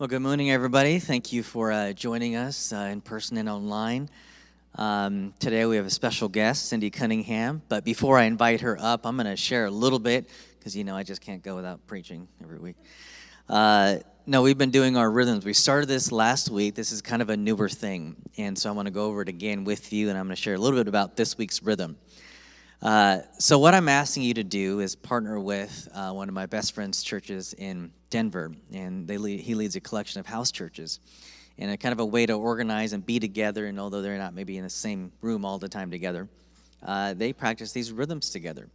Well, good morning, everybody. Thank you for uh, joining us uh, in person and online. Um, today we have a special guest, Cindy Cunningham. But before I invite her up, I'm going to share a little bit because you know I just can't go without preaching every week. Uh, no, we've been doing our rhythms. We started this last week. This is kind of a newer thing. And so I want to go over it again with you, and I'm going to share a little bit about this week's rhythm. Uh, so, what I'm asking you to do is partner with uh, one of my best friend's churches in Denver, and they lead, he leads a collection of house churches, and a kind of a way to organize and be together. And although they're not maybe in the same room all the time together, uh, they practice these rhythms together.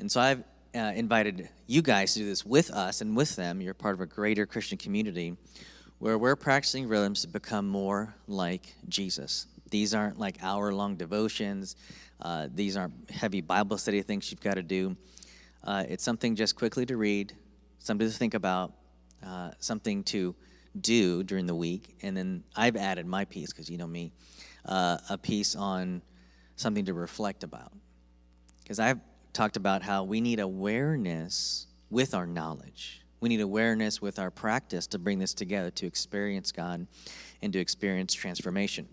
And so I've uh, invited you guys to do this with us and with them. You're part of a greater Christian community where we're practicing rhythms to become more like Jesus. These aren't like hour long devotions. Uh, these aren't heavy Bible study things you've got to do. Uh, it's something just quickly to read, something to think about, uh, something to do during the week. And then I've added my piece, because you know me, uh, a piece on something to reflect about. Because I've talked about how we need awareness with our knowledge. We need awareness with our practice to bring this together to experience God and to experience transformation.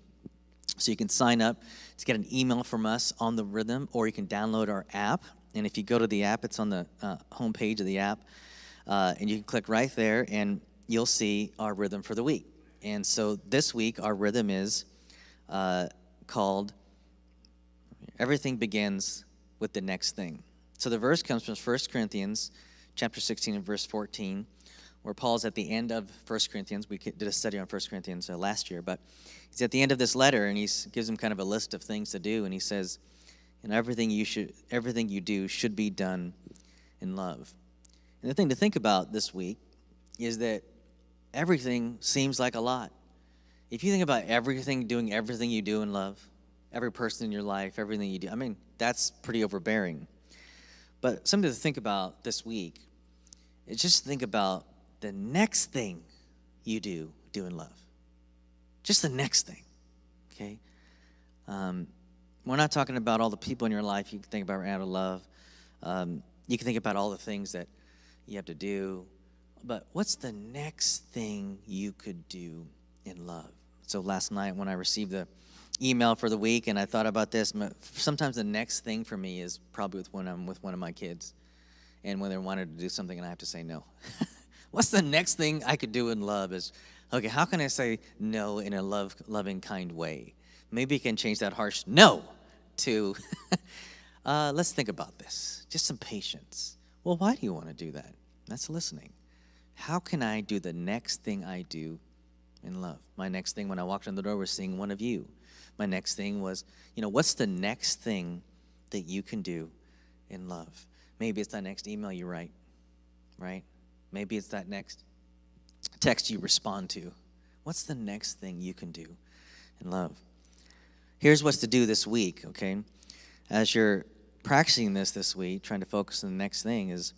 So you can sign up to get an email from us on the rhythm, or you can download our app. And if you go to the app, it's on the uh, home page of the app, uh, and you can click right there, and you'll see our rhythm for the week. And so this week, our rhythm is uh, called Everything Begins with the Next Thing. So the verse comes from 1 Corinthians chapter 16 and verse 14 where Paul's at the end of 1 Corinthians. We did a study on 1 Corinthians uh, last year, but he's at the end of this letter and he gives him kind of a list of things to do, and he says, "And everything you should, everything you do should be done in love." And the thing to think about this week is that everything seems like a lot. If you think about everything, doing everything you do in love, every person in your life, everything you do, I mean, that's pretty overbearing. But something to think about this week is just think about the next thing you do, do in love. Just the next thing, okay? Um, we're not talking about all the people in your life you can think about out of love. Um, you can think about all the things that you have to do. But what's the next thing you could do in love? So last night when I received the email for the week and I thought about this, sometimes the next thing for me is probably with when I'm with one of my kids and when they wanted to do something and I have to say no. What's the next thing I could do in love is, okay, how can I say no in a love, loving, kind way? Maybe you can change that harsh no to, uh, let's think about this. Just some patience. Well, why do you want to do that? That's listening. How can I do the next thing I do in love? My next thing when I walked in the door was seeing one of you. My next thing was, you know, what's the next thing that you can do in love? Maybe it's that next email you write, right? Maybe it's that next text you respond to. What's the next thing you can do in love? Here's what's to do this week, okay? As you're practicing this this week, trying to focus on the next thing, is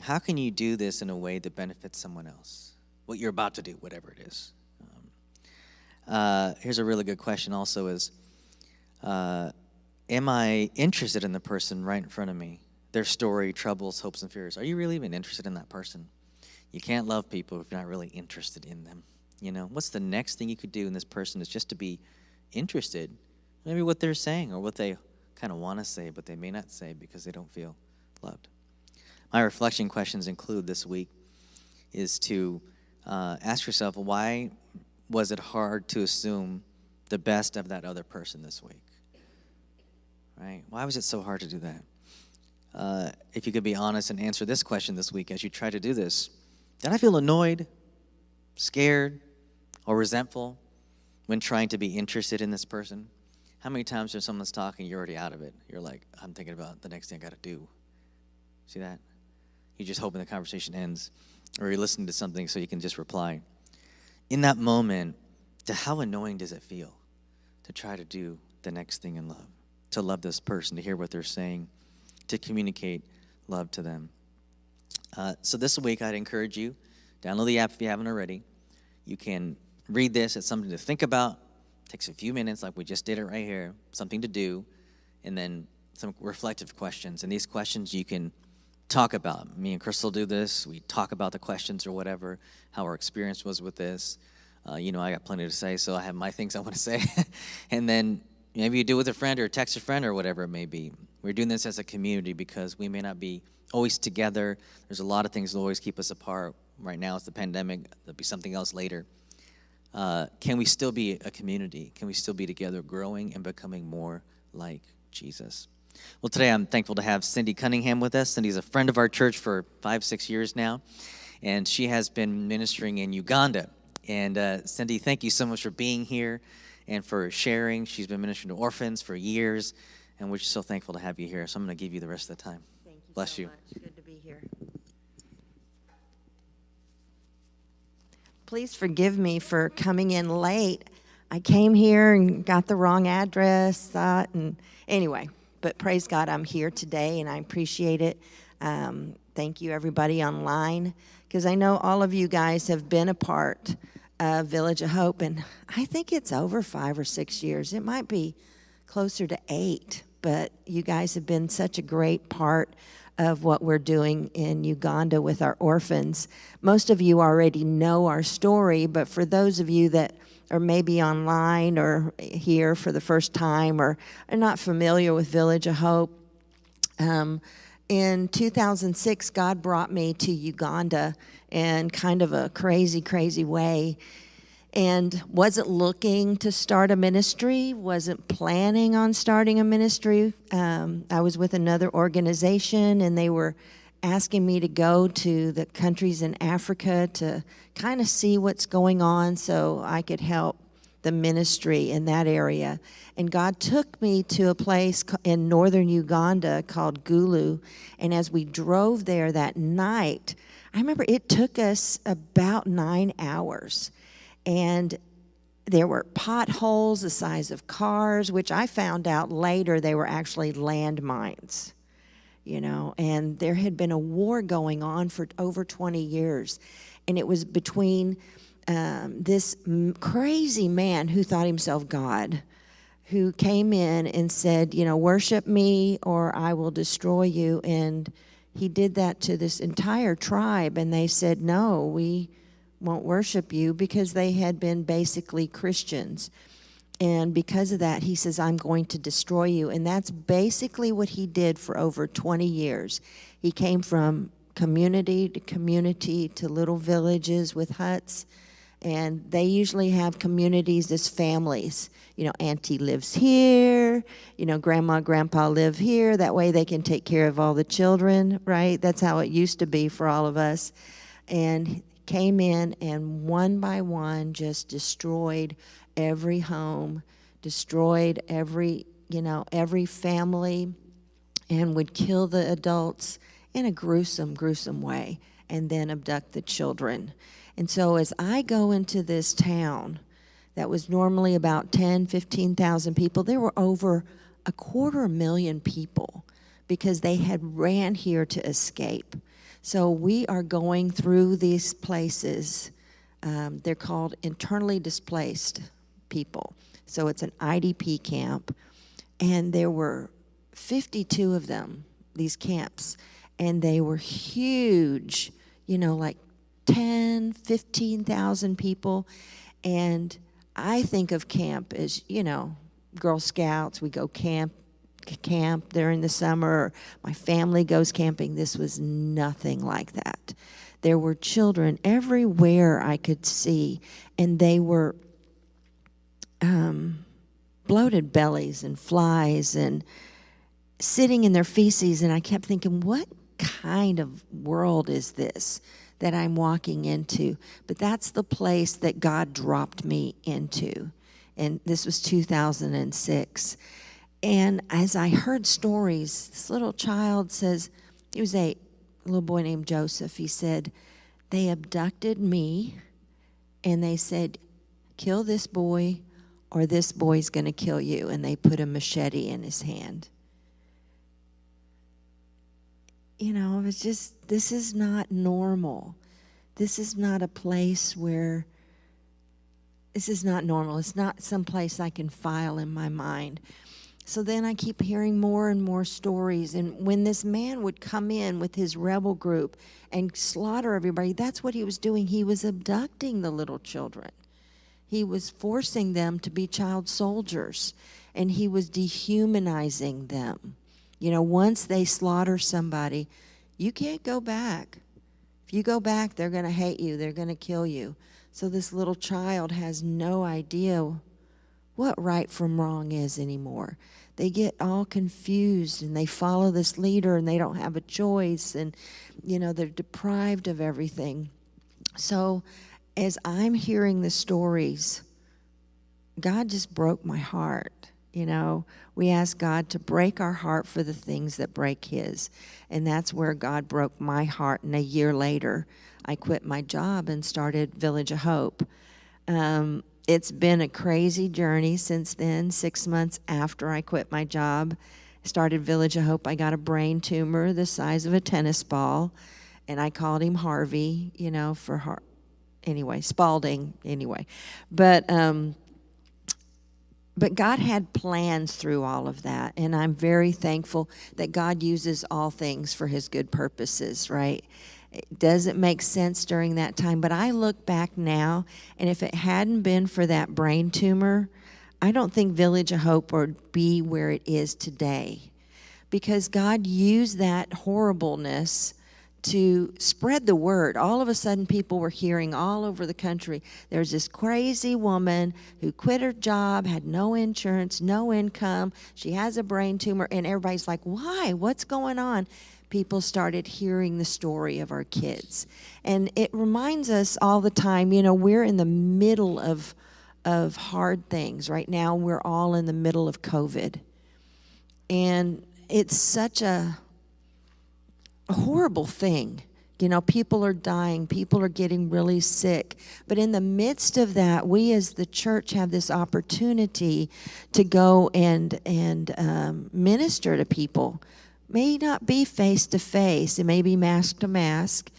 how can you do this in a way that benefits someone else? What you're about to do, whatever it is. Um, uh, here's a really good question also is, uh, am I interested in the person right in front of me? Their story, troubles, hopes, and fears. Are you really even interested in that person? You can't love people if you're not really interested in them. You know, what's the next thing you could do in this person is just to be interested, maybe what they're saying or what they kind of want to say, but they may not say because they don't feel loved. My reflection questions include this week is to uh, ask yourself why was it hard to assume the best of that other person this week? Right? Why was it so hard to do that? Uh, if you could be honest and answer this question this week as you try to do this, did I feel annoyed, scared, or resentful when trying to be interested in this person? How many times when someone's talking, you're already out of it? You're like, I'm thinking about the next thing I got to do. See that? You're just hoping the conversation ends, or you're listening to something so you can just reply. In that moment, to how annoying does it feel to try to do the next thing in love? To love this person, to hear what they're saying, to communicate love to them. Uh, so this week, I'd encourage you download the app if you haven't already. You can read this. It's something to think about. It takes a few minutes, like we just did it right here. Something to do, and then some reflective questions. And these questions you can talk about. Me and Crystal do this. We talk about the questions or whatever, how our experience was with this. Uh, you know, I got plenty to say, so I have my things I want to say. and then maybe you do it with a friend or text a friend or whatever it may be. We're doing this as a community because we may not be always together. There's a lot of things that always keep us apart. Right now, it's the pandemic. There'll be something else later. Uh, can we still be a community? Can we still be together, growing and becoming more like Jesus? Well, today I'm thankful to have Cindy Cunningham with us. Cindy's a friend of our church for five, six years now, and she has been ministering in Uganda. And uh, Cindy, thank you so much for being here and for sharing. She's been ministering to orphans for years, and we're just so thankful to have you here. So I'm going to give you the rest of the time. Thank you Bless so you. much. Good to be here. Please forgive me for coming in late. I came here and got the wrong address, thought, and anyway, but praise God, I'm here today and I appreciate it. Um, thank you, everybody online, because I know all of you guys have been a part of Village of Hope, and I think it's over five or six years. It might be closer to eight, but you guys have been such a great part of what we're doing in Uganda with our orphans. Most of you already know our story, but for those of you that are maybe online or here for the first time or are not familiar with Village of Hope, um, in 2006, God brought me to Uganda in kind of a crazy, crazy way and wasn't looking to start a ministry, wasn't planning on starting a ministry. Um, I was with another organization, and they were asking me to go to the countries in Africa to kind of see what's going on so I could help the ministry in that area. And God took me to a place in northern Uganda called Gulu. And as we drove there that night, I remember it took us about nine hours and there were potholes the size of cars, which I found out later they were actually landmines, you know, and there had been a war going on for over 20 years. And it was between um, this crazy man who thought himself God, who came in and said, you know, worship me or I will destroy you. And he did that to this entire tribe, and they said, no, we won't worship you because they had been basically Christians. And because of that, he says, I'm going to destroy you. And that's basically what he did for over 20 years. He came from community to community to little villages with huts. And they usually have communities as families. You know, auntie lives here, you know, grandma, grandpa live here. That way they can take care of all the children, right? That's how it used to be for all of us. And came in and one by one just destroyed every home, destroyed every, you know, every family, and would kill the adults in a gruesome, gruesome way, and then abduct the children. And so as I go into this town that was normally about 10, 15,000 people, there were over a quarter million people because they had ran here to escape. So we are going through these places. Um, they're called internally displaced people. So it's an IDP camp. And there were 52 of them, these camps. And they were huge, you know, like 10, 15,000 people. And I think of camp as, you know, Girl Scouts, we go camp camp during the summer. My family goes camping. This was nothing like that. There were children everywhere I could see, and they were um, bloated bellies and flies and sitting in their feces. And I kept thinking, what kind of world is this that I'm walking into? But that's the place that God dropped me into. And this was 2006. And as I heard stories, this little child says, he was a little boy named Joseph. He said, They abducted me and they said, Kill this boy or this boy's going to kill you. And they put a machete in his hand. You know, it's just, this is not normal. This is not a place where, this is not normal. It's not some place I can file in my mind. So then I keep hearing more and more stories. And when this man would come in with his rebel group and slaughter everybody, that's what he was doing. He was abducting the little children, he was forcing them to be child soldiers, and he was dehumanizing them. You know, once they slaughter somebody, you can't go back. If you go back, they're going to hate you, they're going to kill you. So this little child has no idea what right from wrong is anymore. They get all confused and they follow this leader and they don't have a choice and you know they're deprived of everything. So as I'm hearing the stories, God just broke my heart. You know, we ask God to break our heart for the things that break His. And that's where God broke my heart. And a year later, I quit my job and started Village of Hope. Um, it's been a crazy journey since then. Six months after I quit my job, started Village of Hope, I got a brain tumor the size of a tennis ball, and I called him Harvey, you know, for Har- anyway, Spalding, anyway. But um, but God had plans through all of that, and I'm very thankful that God uses all things for His good purposes, right? It doesn't make sense during that time, but I look back now, and if it hadn't been for that brain tumor, I don't think Village of Hope would be where it is today. Because God used that horribleness to spread the word. All of a sudden, people were hearing all over the country there's this crazy woman who quit her job, had no insurance, no income. She has a brain tumor, and everybody's like, Why? What's going on? People started hearing the story of our kids. And it reminds us all the time, you know, we're in the middle of of hard things. Right now we're all in the middle of COVID. And it's such a, a horrible thing. You know, people are dying, people are getting really sick. But in the midst of that, we as the church have this opportunity to go and and um, minister to people may not be face to face, it may be mask to mask.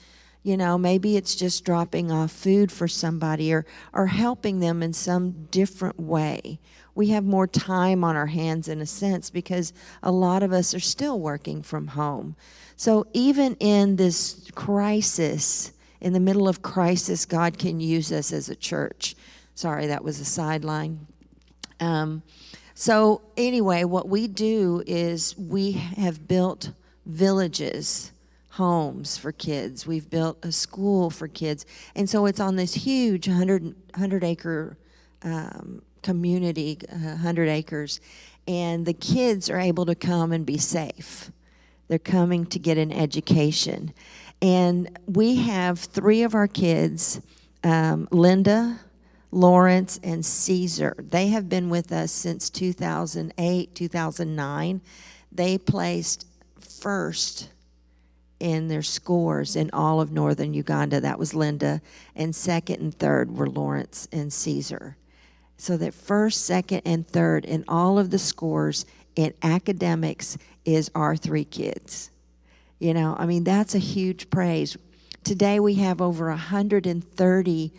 You know, maybe it's just dropping off food for somebody or, or helping them in some different way. We have more time on our hands in a sense because a lot of us are still working from home. So even in this crisis, in the middle of crisis, God can use us as a church. Sorry, that was a sideline. Um, so, anyway, what we do is we have built villages, homes for kids. We've built a school for kids. And so it's on this huge 100, 100 acre um, community, uh, 100 acres. And the kids are able to come and be safe. They're coming to get an education. And we have three of our kids um, Linda, Lawrence, and Caesar. They have been with us since 2008, 2009. They placed first in their scores in all of northern Uganda. That was Linda. And second and third were Lawrence and Caesar. So that first, second, and third in all of the scores in academics is our three kids. You know, I mean, that's a huge praise. Today we have over 130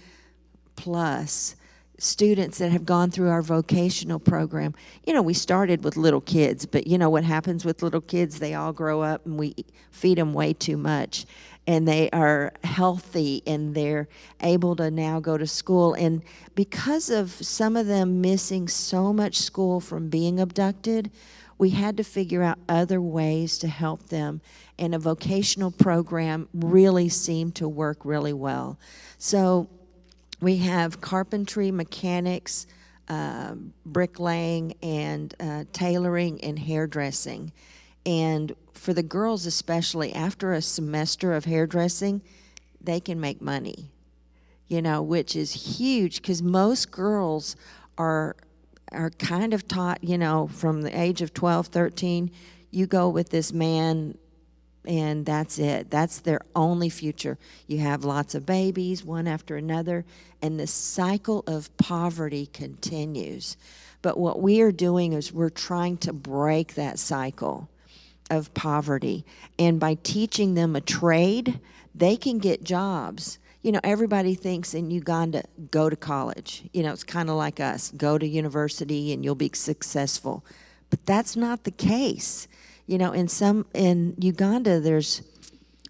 plus students that have gone through our vocational program. You know, we started with little kids, but you know what happens with little kids? They all grow up and we feed them way too much. And they are healthy and they're able to now go to school. And because of some of them missing so much school from being abducted, we had to figure out other ways to help them. And a vocational program really seemed to work really well. So, we have carpentry, mechanics, uh, bricklaying, and uh, tailoring and hairdressing. And for the girls, especially after a semester of hairdressing, they can make money, you know, which is huge because most girls are are kind of taught, you know, from the age of 12, 13, you go with this man and that's it. That's their only future. You have lots of babies, one after another, and the cycle of poverty continues. But what we are doing is we're trying to break that cycle of poverty. And by teaching them a trade, they can get jobs. You know, everybody thinks in Uganda, go to college. You know, it's kind of like us go to university and you'll be successful. But that's not the case. You know, in some in Uganda there's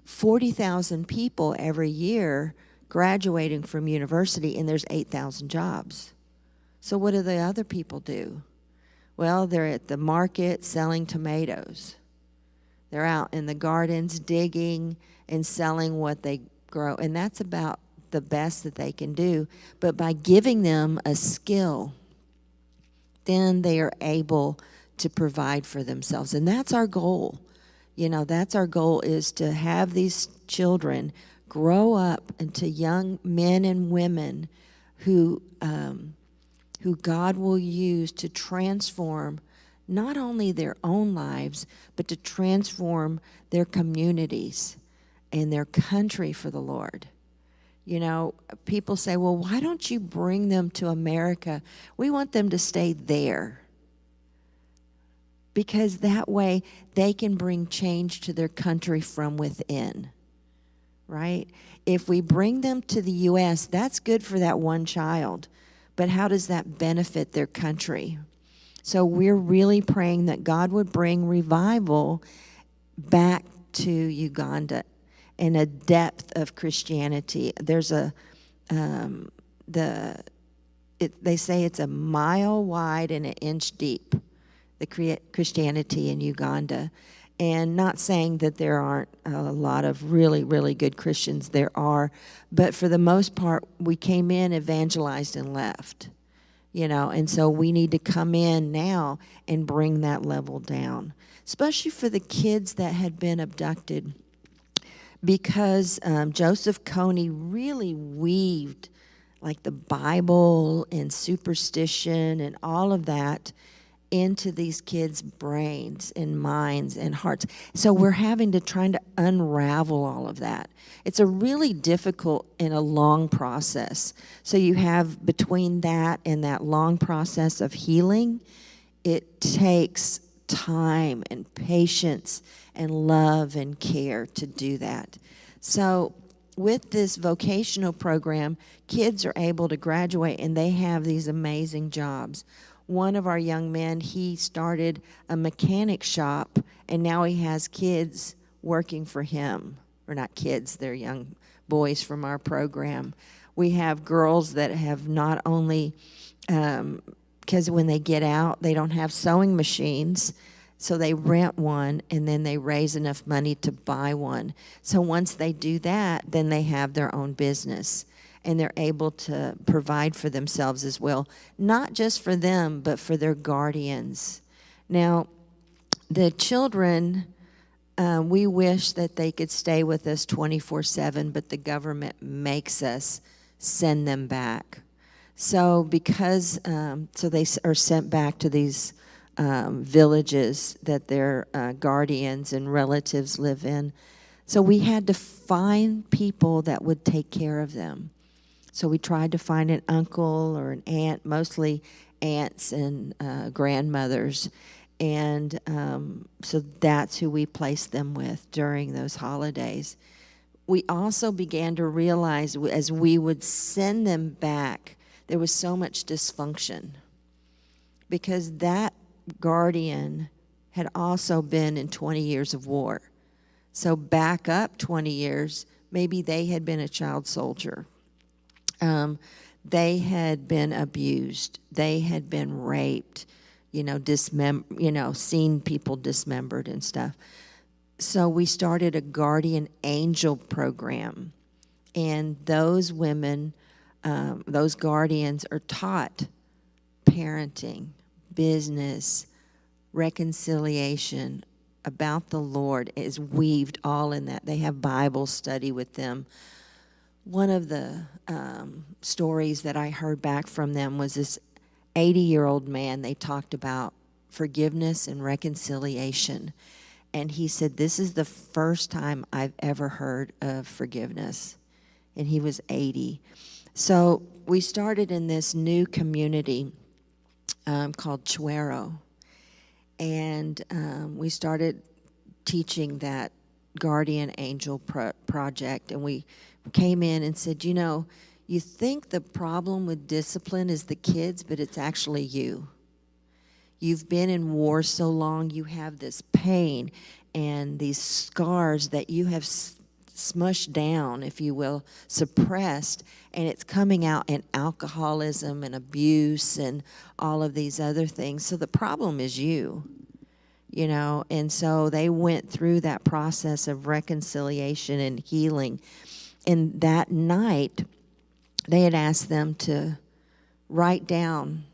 40,000 people every year graduating from university and there's 8,000 jobs. So what do the other people do? Well, they're at the market selling tomatoes. They're out in the gardens digging and selling what they grow. And that's about the best that they can do. But by giving them a skill, then they are able to provide for themselves. And that's our goal. You know, that's our goal is to have these children grow up into young men and women who um, who God will use to transform not only their own lives, but to transform their communities and their country for the Lord. You know, people say, well, why don't you bring them to America? We want them to stay there. Because that way they can bring change to their country from within, right? If we bring them to the U.S., that's good for that one child. But how does that benefit their country? So we're really praying that God would bring revival back to Uganda and a depth of Christianity. There's a um, the it, they say it's a mile wide and an inch deep. The Christianity in Uganda, and not saying that there aren't a lot of really really good Christians. There are, but for the most part, we came in, evangelized, and left. You know, and so we need to come in now and bring that level down, especially for the kids that had been abducted because um, Joseph Kony really weaved like the Bible and superstition and all of that into these kids' brains and minds and hearts. So we're having to try to unravel all of that. It's a really difficult and a long process. So you have between that and that long process of healing, it takes time and patience and love and care to do that. So, with this vocational program, kids are able to graduate and they have these amazing jobs. One of our young men, he started a mechanic shop and now he has kids working for him. Or not kids, they're young boys from our program. We have girls that have not only, because um, when they get out, they don't have sewing machines so they rent one and then they raise enough money to buy one. So once they do that, then they have their own business and they're able to provide for themselves as well, not just for them, but for their guardians. Now, the children, uh, we wish that they could stay with us 24 7, but the government makes us send them back. So, because, um, so they are sent back to these um, villages that their uh, guardians and relatives live in. So we had to find people that would take care of them. So we tried to find an uncle or an aunt, mostly aunts and uh, grandmothers. And um, so that's who we placed them with during those holidays. We also began to realize as we would send them back, there was so much dysfunction because that guardian had also been in 20 years of war. So back up 20 years, maybe they had been a child soldier. Um, they had been abused. They had been raped. You know, dismem- You know, seen people dismembered and stuff. So we started a guardian angel program, and those women, um, those guardians, are taught parenting, business, reconciliation, about the Lord is weaved all in that. They have Bible study with them. One of the um, stories that I heard back from them was this 80 year old man. They talked about forgiveness and reconciliation. And he said, This is the first time I've ever heard of forgiveness. And he was 80. So we started in this new community um, called Chuero. And um, we started teaching that guardian angel pro- project. And we came in and said, you know, you think the problem with discipline is the kids, but it's actually you. You've been in war so long, you have this pain and these scars that you have smushed down, if you will, suppressed, and it's coming out in alcoholism and abuse and all of these other things. So the problem is you you know and so they went through that process of reconciliation and healing and that night they had asked them to write down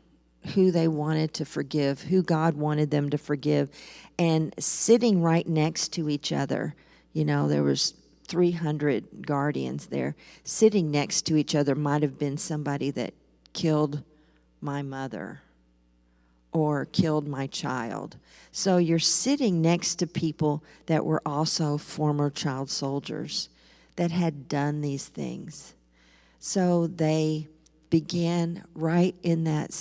who they wanted to forgive who god wanted them to forgive. And sitting right next to each other you know there was 300 guardians there. Sitting next to each other might have been somebody that killed my mother or killed my child. So you're sitting next to people that were also former child soldiers that had done these things. So they began right in that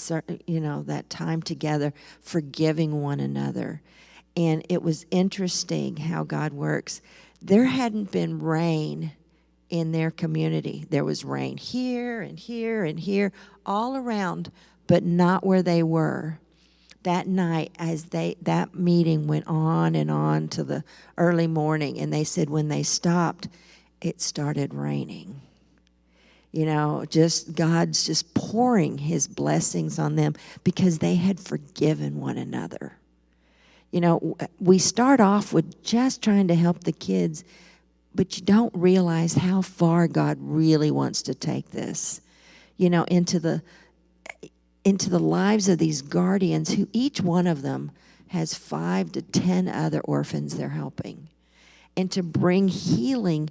you know that time together forgiving one another. And it was interesting how God works. There hadn't been rain in their community. There was rain here and here and here all around, but not where they were that night as they that meeting went on and on to the early morning and they said when they stopped it started raining. You know just god's just pouring his blessings on them because they had forgiven one another. You know we start off with just trying to help the kids but you don't realize how far god really wants to take this you know into the into the lives of these guardians who each one of them has five to ten other orphans they're helping. And to bring healing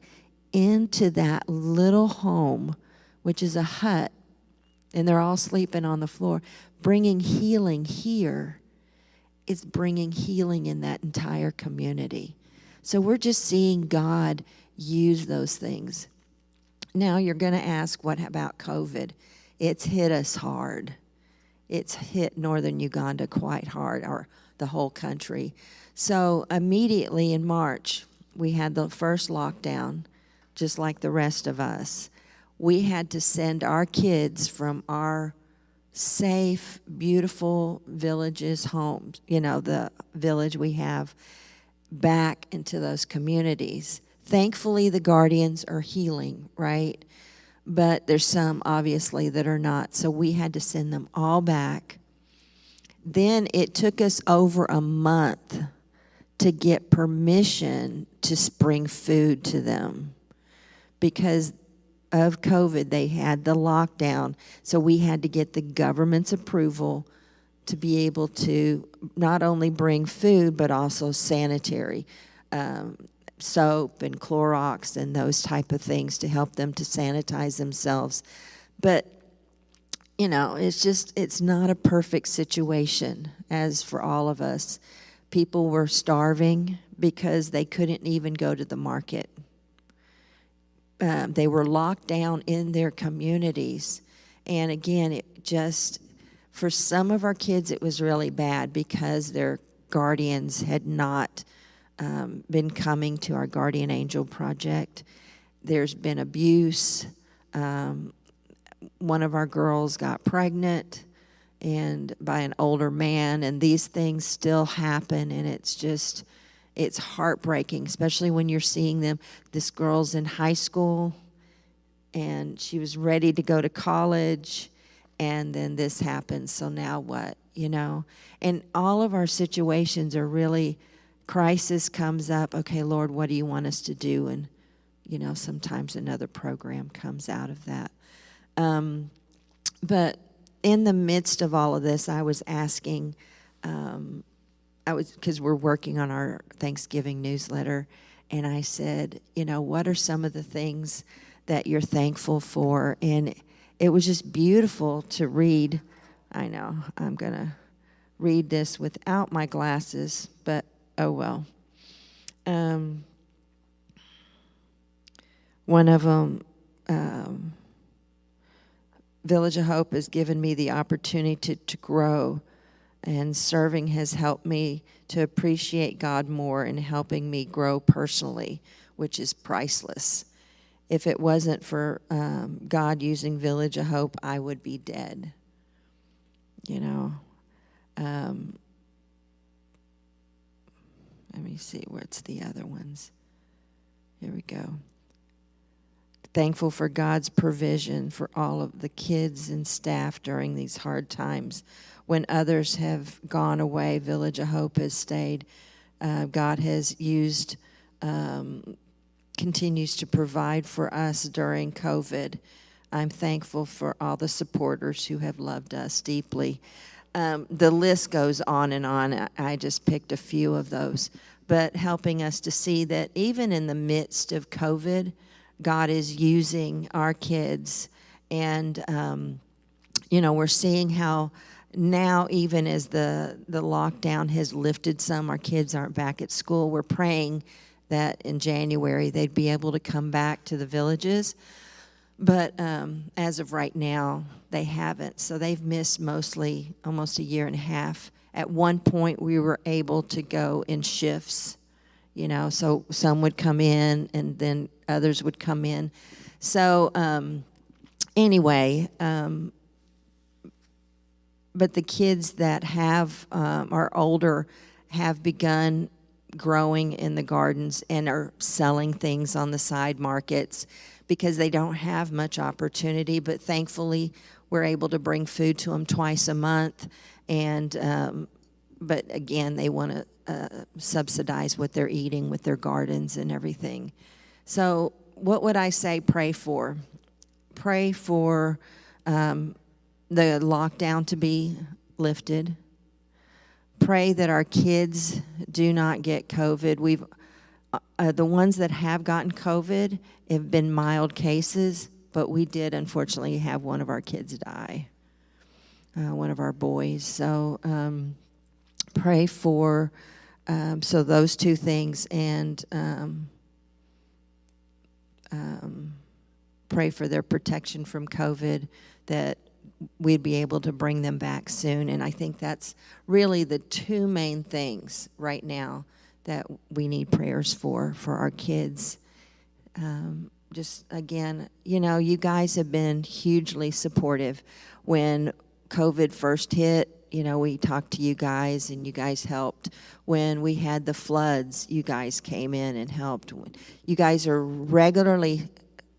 into that little home which is a hut and they're all sleeping on the floor bringing healing here is bringing healing in that entire community. So we're just seeing god use those things. Now you're going to ask what about covid? It's hit us hard. It's hit northern Uganda quite hard, or the whole country. So immediately in March, we had the first lockdown, just like the rest of us. We had to send our kids from our safe, beautiful villages, homes, you know, the village we have, back into those communities. Thankfully, the guardians are healing, right? but there's some obviously that are not. So we had to send them all back. Then it took us over a month to get permission to bring food to them because of COVID, they had the lockdown. So we had to get the government's approval to be able to not only bring food, but also sanitary. Um, soap and Clorox and those type of things to help them to sanitize themselves. But you know, it's just it's not a perfect situation as for all of us. People were starving because they couldn't even go to the market. Um, they were locked down in their communities. And again, it just, for some of our kids, it was really bad because their guardians had not um, been coming to our Guardian Angel project. There's been abuse. Um, one of our girls got pregnant and by an older man and these things still happen and it's just it's heartbreaking especially when you're seeing them this girl's in high school and she was ready to go to college and then this happens so now what you know? And all of our situations are really crisis comes up okay lord what do you want us to do? And you know sometimes another program comes out of that. Um, but in the midst of all of this i was asking um, i was because we're working on our thanksgiving newsletter and i said you know what are some of the things that you're thankful for and it was just beautiful to read i know i'm to read this without my glasses but oh well. Um, one of them, um, Village of Hope, has given me the opportunity to, to grow, and serving has helped me to appreciate God more and helping me grow personally, which is priceless. If it wasn't for um, God using Village of Hope, I would be dead. You know, um, let me see, what's the other ones? Here we go. Thankful for God's provision for all of the kids and staff during these hard times. When others have gone away, Village of Hope has stayed. Uh, God has used, um, continues to provide for us during COVID. I'm thankful for all the supporters who have loved us deeply. Um, the list goes on and on. I- just picked a few of those, but helping us to see that even in the midst of COVID, God is using our kids. And, um, you know, we're seeing how now, even as the, the lockdown has lifted some, our kids aren't back at school. We're praying that in January they'd be able to come back to the villages. But um, as of right now, they haven't. So they've missed mostly almost a year and a half. At one point, we were able to go in shifts, you know, so some would come in and then others would come in. So, um, anyway, um, but the kids that have um, are older have begun growing in the gardens and are selling things on the side markets because they don't have much opportunity. But thankfully, we're able to bring food to them twice a month, and um, but again, they want to uh, subsidize what they're eating with their gardens and everything. So, what would I say? Pray for, pray for um, the lockdown to be lifted. Pray that our kids do not get COVID. We've uh, the ones that have gotten COVID have been mild cases, but we did unfortunately have one of our kids die, uh, one of our boys. So um, pray for um, so those two things and um, um, pray for their protection from COVID that we'd be able to bring them back soon. And I think that's really the two main things right now that we need prayers for for our kids. Um, just again, you know, you guys have been hugely supportive. When COVID first hit, you know, we talked to you guys and you guys helped. When we had the floods, you guys came in and helped. You guys are regularly,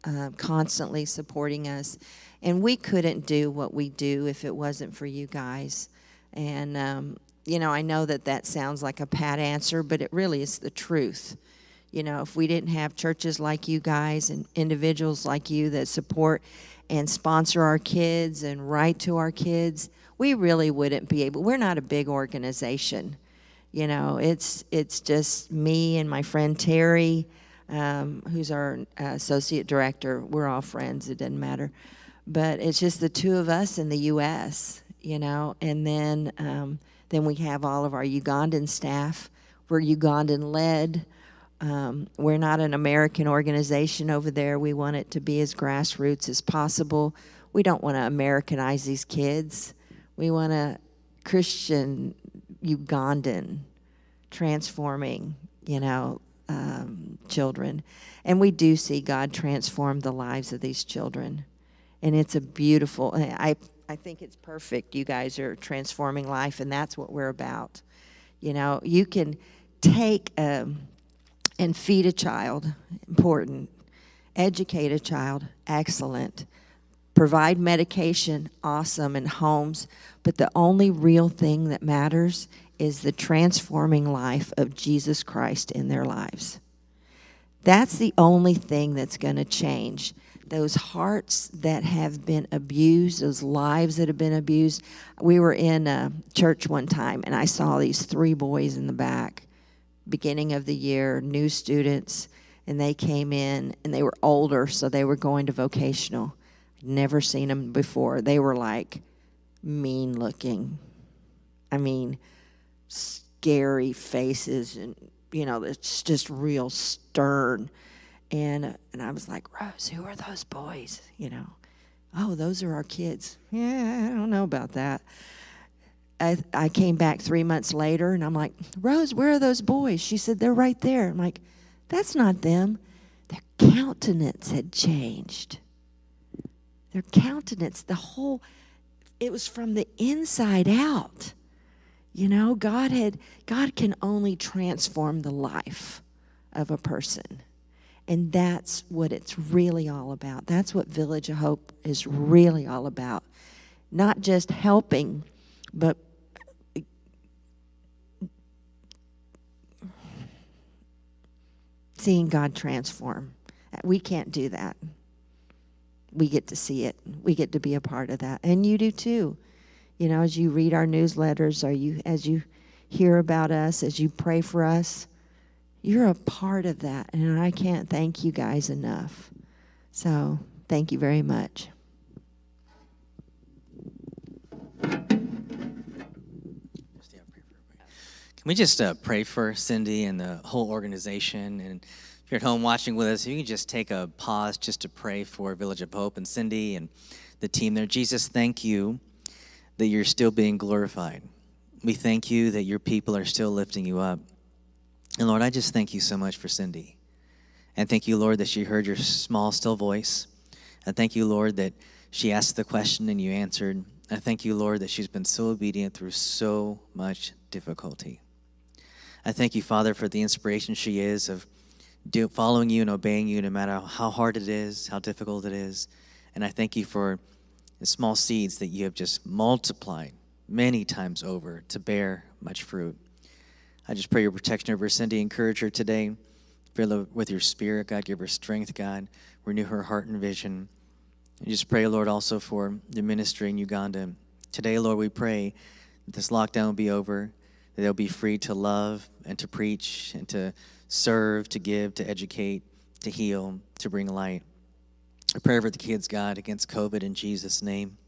uh, constantly supporting us. And we couldn't do what we do if it wasn't for you guys. And, um, you know, I know that that sounds like a pat answer, but it really is the truth. You know, if we didn't have churches like you guys and individuals like you that support and sponsor our kids and write to our kids, we really wouldn't be able. We're not a big organization. You know, it's it's just me and my friend Terry, um, who's our uh, associate director. We're all friends. It doesn't matter, but it's just the two of us in the U.S. You know, and then um, then we have all of our Ugandan staff. We're Ugandan led. Um, we're not an American organization over there. We want it to be as grassroots as possible. We don't want to Americanize these kids. We want a Christian Ugandan transforming, you know, um, children. And we do see God transform the lives of these children. And it's a beautiful, I, I think it's perfect. You guys are transforming life, and that's what we're about. You know, you can take um, and feed a child, important. Educate a child, excellent. Provide medication, awesome, and homes. But the only real thing that matters is the transforming life of Jesus Christ in their lives. That's the only thing that's going to change. Those hearts that have been abused, those lives that have been abused. We were in a church one time, and I saw these three boys in the back beginning of the year, new students, and they came in and they were older, so they were going to vocational. Never seen them before. They were like mean looking. I mean, scary faces, and you know, it's just real stern. And and I was like, Rose, who are those boys? You know, oh, those are our kids. Yeah, I don't know about that. I, I came back three months later and I'm like, Rose, where are those boys? She said, they're right there. I'm like, that's not them. Their countenance had changed. Their countenance, the whole, it was from the inside out. You know, God had God can only transform the life of a person. And that's what it's really all about. That's what Village of Hope is really all about. Not just helping, but seeing God transform. We can't do that. We get to see it. We get to be a part of that. And you do too. You know, as you read our newsletters or you as you hear about us, as you pray for us, you're a part of that. And I can't thank you guys enough. So, thank you very much. Can we just uh, pray for Cindy and the whole organization? And if you're at home watching with us, if you can just take a pause just to pray for Village of Hope and Cindy and the team there. Jesus, thank you that you're still being glorified. We thank you that your people are still lifting you up. And Lord, I just thank you so much for Cindy. And thank you, Lord, that she heard your small, still voice. And thank you, Lord, that she asked the question and you answered. I thank you, Lord, that she's been so obedient through so much difficulty. I thank you, Father, for the inspiration she is of do, following you and obeying you no matter how hard it is, how difficult it is. And I thank you for the small seeds that you have just multiplied many times over to bear much fruit. I just pray your protection over Cindy. Encourage her today. Fill her with your spirit, God. Give her strength, God. Renew her heart and vision. And just pray, Lord, also for the ministry in Uganda. Today, Lord, we pray that this lockdown will be over, that they'll be free to love and to preach and to serve, to give, to educate, to heal, to bring light. I pray for the kids, God, against COVID in Jesus' name.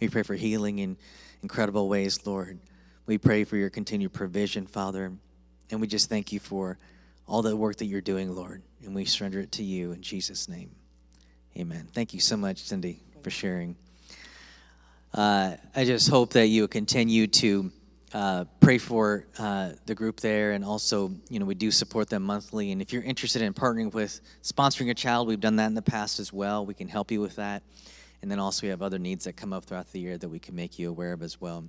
We pray for healing in incredible ways, Lord. We pray for your continued provision, Father. And we just thank you for all the work that you're doing, Lord. And we surrender it to you in Jesus' name. Amen. Thank you so much, Cindy, for sharing. Uh, I just hope that you continue to uh, pray for uh, the group there, and also, you know, we do support them monthly. And if you're interested in partnering with sponsoring a child, we've done that in the past as well. We can help you with that. And then also, we have other needs that come up throughout the year that we can make you aware of as well.